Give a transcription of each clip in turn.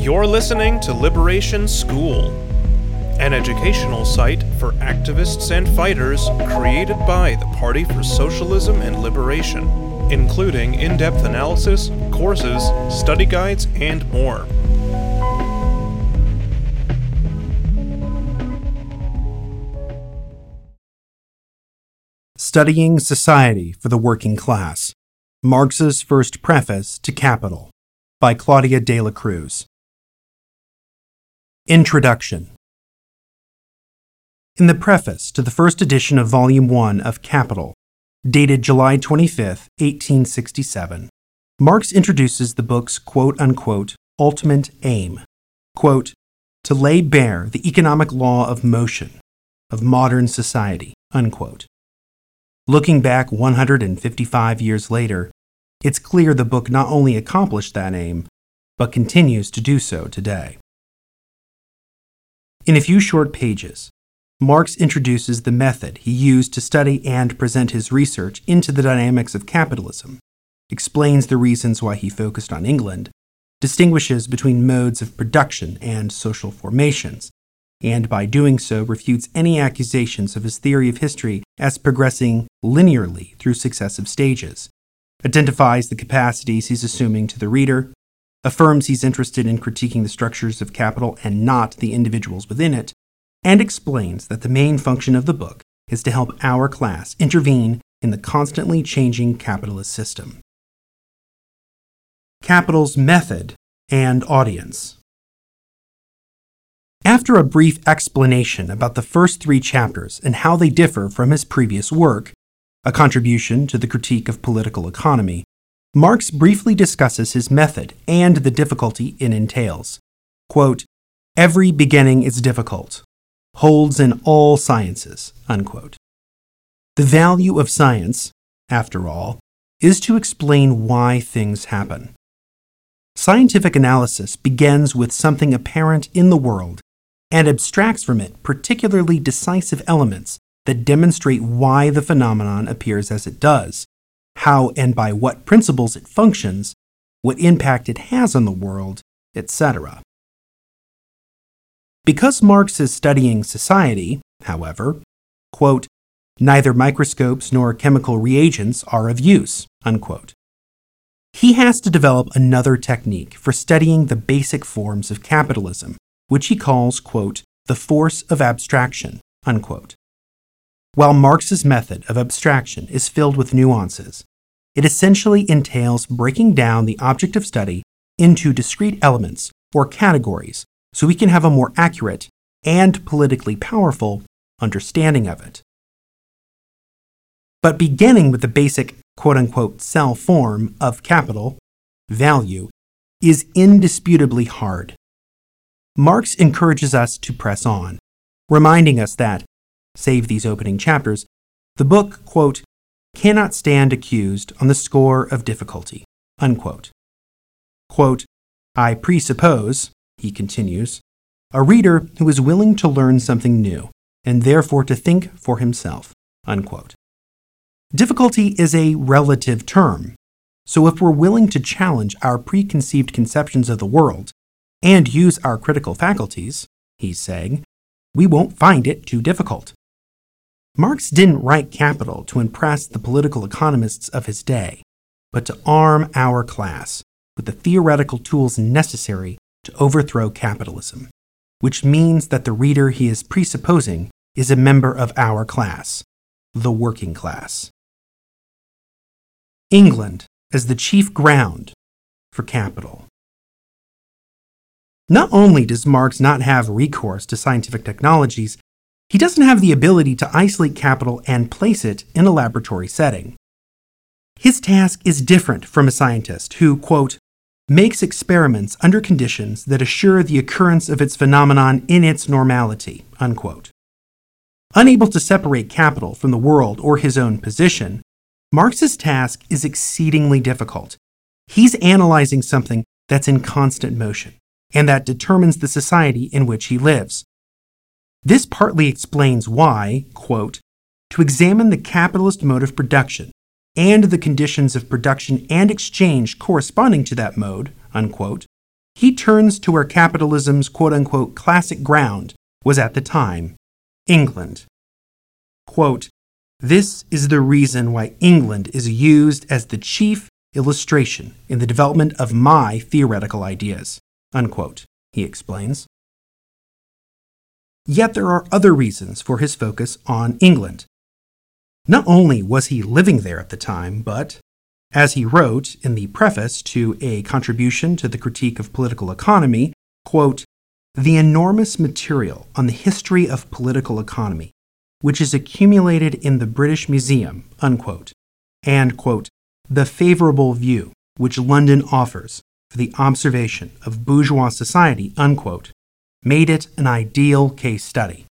You're listening to Liberation School, an educational site for activists and fighters created by the Party for Socialism and Liberation, including in depth analysis, courses, study guides, and more. Studying Society for the Working Class Marx's First Preface to Capital by Claudia de la Cruz. Introduction In the preface to the first edition of Volume 1 of Capital, dated July 25, 1867, Marx introduces the book's quote unquote ultimate aim quote, to lay bare the economic law of motion of modern society. Unquote. Looking back 155 years later, it's clear the book not only accomplished that aim, but continues to do so today. In a few short pages, Marx introduces the method he used to study and present his research into the dynamics of capitalism, explains the reasons why he focused on England, distinguishes between modes of production and social formations, and by doing so refutes any accusations of his theory of history as progressing linearly through successive stages, identifies the capacities he's assuming to the reader, affirms he's interested in critiquing the structures of capital and not the individuals within it, and explains that the main function of the book is to help our class intervene in the constantly changing capitalist system. Capital's method and audience. After a brief explanation about the first three chapters and how they differ from his previous work, a contribution to the critique of political economy, Marx briefly discusses his method and the difficulty it entails. Quote, Every beginning is difficult, holds in all sciences. Unquote. The value of science, after all, is to explain why things happen. Scientific analysis begins with something apparent in the world and abstracts from it particularly decisive elements that demonstrate why the phenomenon appears as it does, how and by what principles it functions, what impact it has on the world, etc. Because Marx is studying society, however, quote, neither microscopes nor chemical reagents are of use, unquote. He has to develop another technique for studying the basic forms of capitalism, which he calls, quote, the force of abstraction, unquote. While Marx's method of abstraction is filled with nuances, it essentially entails breaking down the object of study into discrete elements or categories so we can have a more accurate and politically powerful understanding of it. But beginning with the basic quote unquote cell form of capital, value, is indisputably hard. Marx encourages us to press on, reminding us that, save these opening chapters, the book, quote, cannot stand accused on the score of difficulty, unquote. Quote, I presuppose, he continues, a reader who is willing to learn something new and therefore to think for himself, unquote. Difficulty is a relative term, so if we're willing to challenge our preconceived conceptions of the world and use our critical faculties, he's saying, we won't find it too difficult. Marx didn't write Capital to impress the political economists of his day, but to arm our class with the theoretical tools necessary to overthrow capitalism, which means that the reader he is presupposing is a member of our class, the working class. England as the chief ground for capital. Not only does Marx not have recourse to scientific technologies, he doesn't have the ability to isolate capital and place it in a laboratory setting. His task is different from a scientist who, quote, makes experiments under conditions that assure the occurrence of its phenomenon in its normality, unquote. Unable to separate capital from the world or his own position, Marx's task is exceedingly difficult. He's analyzing something that's in constant motion and that determines the society in which he lives. This partly explains why, quote, to examine the capitalist mode of production and the conditions of production and exchange corresponding to that mode, unquote, he turns to where capitalism's quote unquote classic ground was at the time England. Quote, this is the reason why England is used as the chief illustration in the development of my theoretical ideas. Unquote, he explains. Yet there are other reasons for his focus on England. Not only was he living there at the time, but, as he wrote in the preface to a contribution to the critique of political economy, quote, the enormous material on the history of political economy which is accumulated in the British Museum, unquote, and, quote, the favorable view which London offers for the observation of bourgeois society, unquote, made it an ideal case study.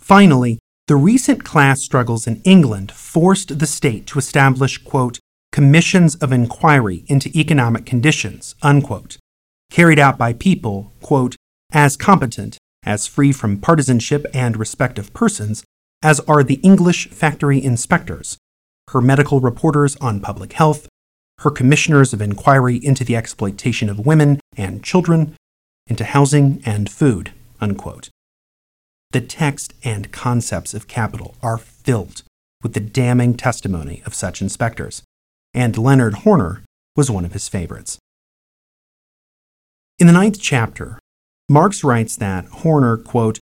Finally, the recent class struggles in England forced the state to establish, quote, commissions of inquiry into economic conditions, unquote, carried out by people, quote, as competent as free from partisanship and respect of persons as are the English factory inspectors, her medical reporters on public health, her commissioners of inquiry into the exploitation of women and children, into housing and food. Unquote. The text and concepts of capital are filled with the damning testimony of such inspectors, and Leonard Horner was one of his favorites. In the ninth chapter, Marx writes that Horner, quote,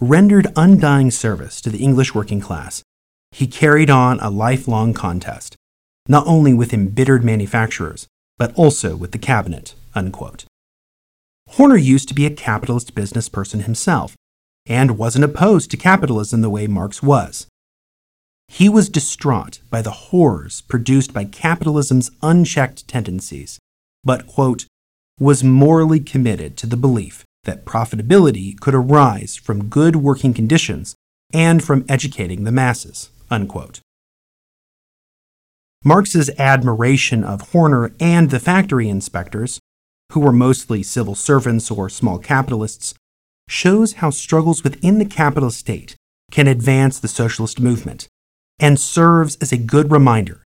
rendered undying service to the English working class. He carried on a lifelong contest, not only with embittered manufacturers, but also with the cabinet. Unquote. Horner used to be a capitalist business person himself, and wasn't opposed to capitalism the way Marx was. He was distraught by the horrors produced by capitalism's unchecked tendencies, but, quote, was morally committed to the belief that profitability could arise from good working conditions and from educating the masses. Unquote. Marx's admiration of Horner and the factory inspectors, who were mostly civil servants or small capitalists, shows how struggles within the capitalist state can advance the socialist movement and serves as a good reminder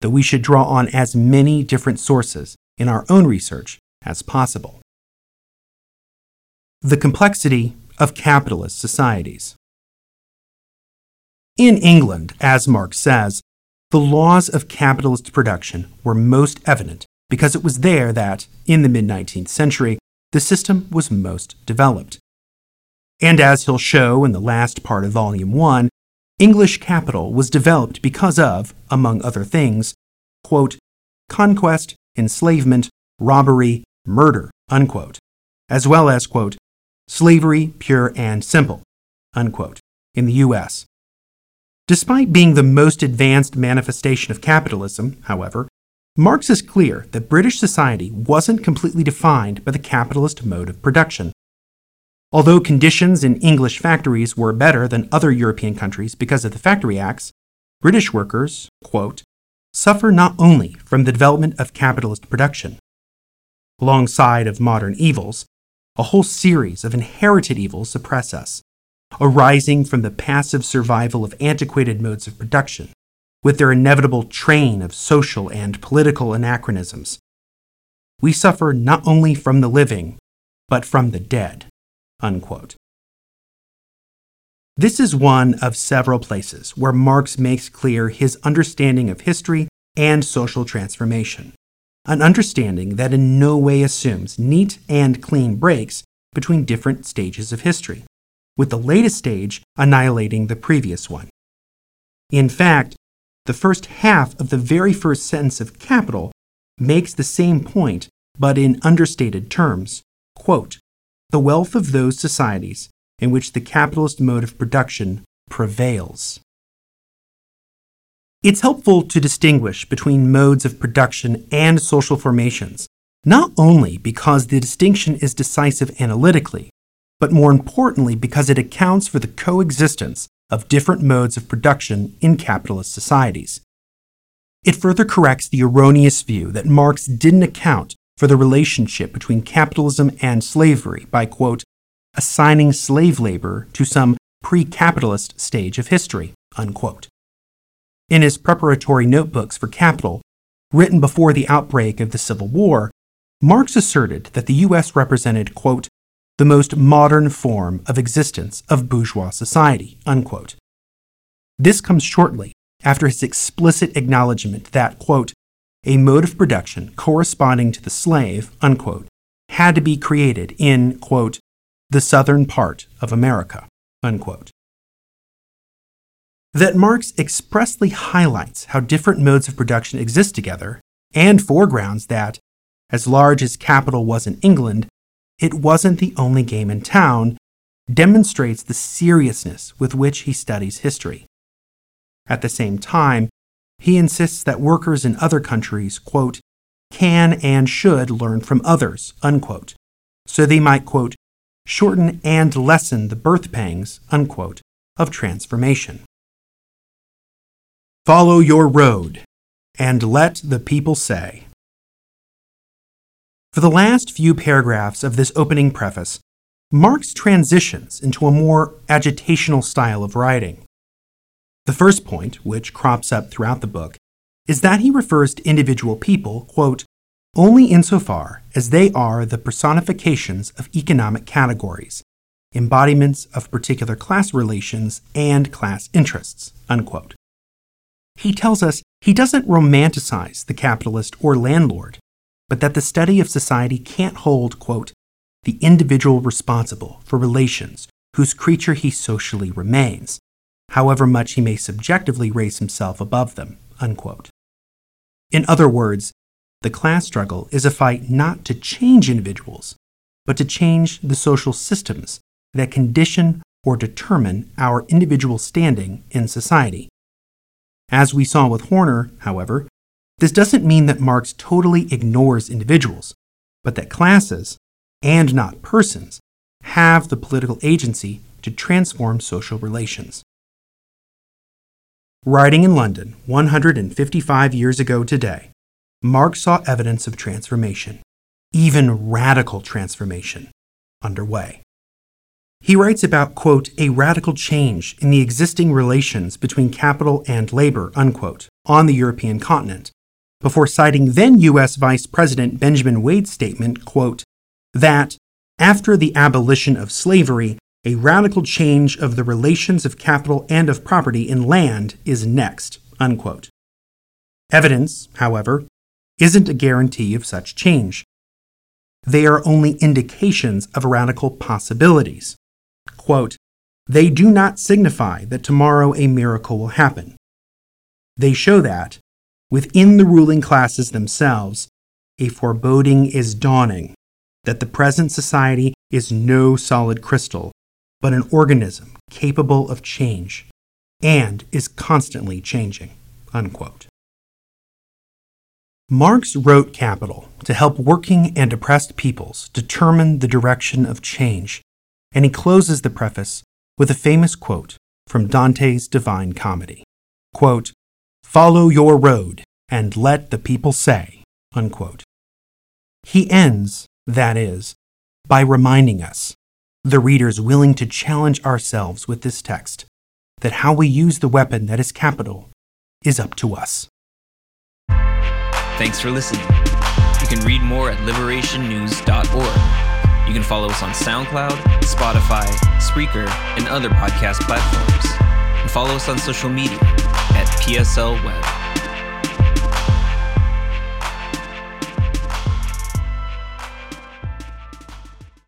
that we should draw on as many different sources in our own research as possible the complexity of capitalist societies. In England, as Marx says, the laws of capitalist production were most evident because it was there that, in the mid 19th century, the system was most developed. And as he'll show in the last part of Volume 1, English capital was developed because of, among other things, quote, conquest, enslavement, robbery, murder, unquote, as well as, quote, slavery pure and simple, unquote, in the US. Despite being the most advanced manifestation of capitalism, however, Marx is clear that British society wasn't completely defined by the capitalist mode of production. Although conditions in English factories were better than other European countries because of the Factory Acts, British workers, quote, suffer not only from the development of capitalist production. Alongside of modern evils, a whole series of inherited evils suppress us, arising from the passive survival of antiquated modes of production, with their inevitable train of social and political anachronisms. We suffer not only from the living, but from the dead. Unquote. This is one of several places where Marx makes clear his understanding of history and social transformation an understanding that in no way assumes neat and clean breaks between different stages of history, with the latest stage annihilating the previous one. In fact, the first half of the very first sentence of Capital makes the same point, but in understated terms. Quote, the wealth of those societies in which the capitalist mode of production prevails. It's helpful to distinguish between modes of production and social formations, not only because the distinction is decisive analytically, but more importantly because it accounts for the coexistence of different modes of production in capitalist societies. It further corrects the erroneous view that Marx didn't account for the relationship between capitalism and slavery by, quote, assigning slave labor to some pre capitalist stage of history, unquote in his preparatory notebooks for Capital, written before the outbreak of the Civil War, Marx asserted that the U.S. represented, quote, the most modern form of existence of bourgeois society, unquote. This comes shortly after his explicit acknowledgement that, quote, a mode of production corresponding to the slave, unquote, had to be created in, quote, the southern part of America, unquote. That Marx expressly highlights how different modes of production exist together, and foregrounds that, as large as capital was in England, it wasn't the only game in town, demonstrates the seriousness with which he studies history. At the same time, he insists that workers in other countries, quote, can and should learn from others, unquote, so they might, quote, shorten and lessen the birth pangs, unquote, of transformation. Follow your road, and let the people say. For the last few paragraphs of this opening preface, Marx transitions into a more agitational style of writing. The first point, which crops up throughout the book, is that he refers to individual people, quote, only insofar as they are the personifications of economic categories, embodiments of particular class relations and class interests, unquote. He tells us he doesn't romanticize the capitalist or landlord, but that the study of society can't hold, quote, the individual responsible for relations whose creature he socially remains, however much he may subjectively raise himself above them. Unquote. In other words, the class struggle is a fight not to change individuals, but to change the social systems that condition or determine our individual standing in society. As we saw with Horner, however, this doesn't mean that Marx totally ignores individuals, but that classes, and not persons, have the political agency to transform social relations. Writing in London 155 years ago today, Marx saw evidence of transformation, even radical transformation, underway. He writes about, quote, a radical change in the existing relations between capital and labor, unquote, on the European continent, before citing then U.S. Vice President Benjamin Wade's statement, quote, that after the abolition of slavery, a radical change of the relations of capital and of property in land is next. Unquote. Evidence, however, isn't a guarantee of such change. They are only indications of radical possibilities. Quote, they do not signify that tomorrow a miracle will happen. They show that, within the ruling classes themselves, a foreboding is dawning that the present society is no solid crystal, but an organism capable of change and is constantly changing. Unquote. Marx wrote Capital to help working and oppressed peoples determine the direction of change, and he closes the preface with a famous quote from Dante's Divine Comedy. Quote, Follow your road and let the people say. Unquote. He ends, that is, by reminding us the readers willing to challenge ourselves with this text that how we use the weapon that is capital is up to us. Thanks for listening. You can read more at liberationnews.org. You can follow us on SoundCloud, Spotify, Spreaker, and other podcast platforms. And follow us on social media at PSL Web.